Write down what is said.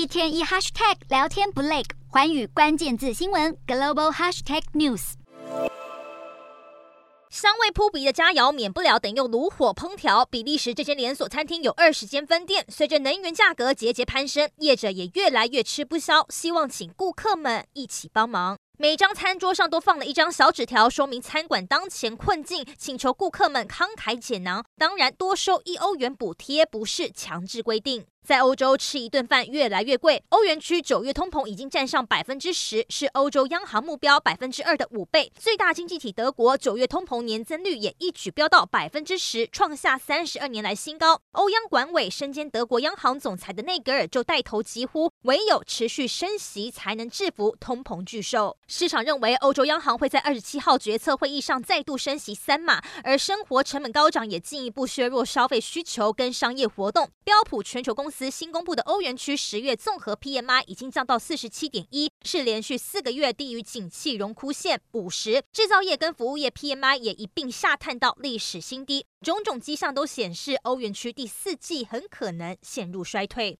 一天一 hashtag 聊天不累，环宇关键字新闻 global hashtag news。香味扑鼻的佳肴，免不了得用炉火烹调。比利时这间连锁餐厅有二十间分店，随着能源价格节节攀升，业者也越来越吃不消，希望请顾客们一起帮忙。每张餐桌上都放了一张小纸条，说明餐馆当前困境，请求顾客们慷慨解囊。当然，多收一欧元补贴不是强制规定。在欧洲吃一顿饭越来越贵，欧元区九月通膨已经占上百分之十，是欧洲央行目标百分之二的五倍。最大经济体德国九月通膨年增率也一举飙到百分之十，创下三十二年来新高。欧央管委身兼德国央行总裁的内格尔就带头疾呼，唯有持续升息才能制服通膨巨兽。市场认为欧洲央行会在二十七号决策会议上再度升息三码，而生活成本高涨也进一步削弱消费需求跟商业活动。标普全球公司新公布的欧元区十月综合 PMI 已经降到四十七点一，是连续四个月低于景气荣枯线五十。制造业跟服务业 PMI 也一并下探到历史新低，种种迹象都显示欧元区第四季很可能陷入衰退。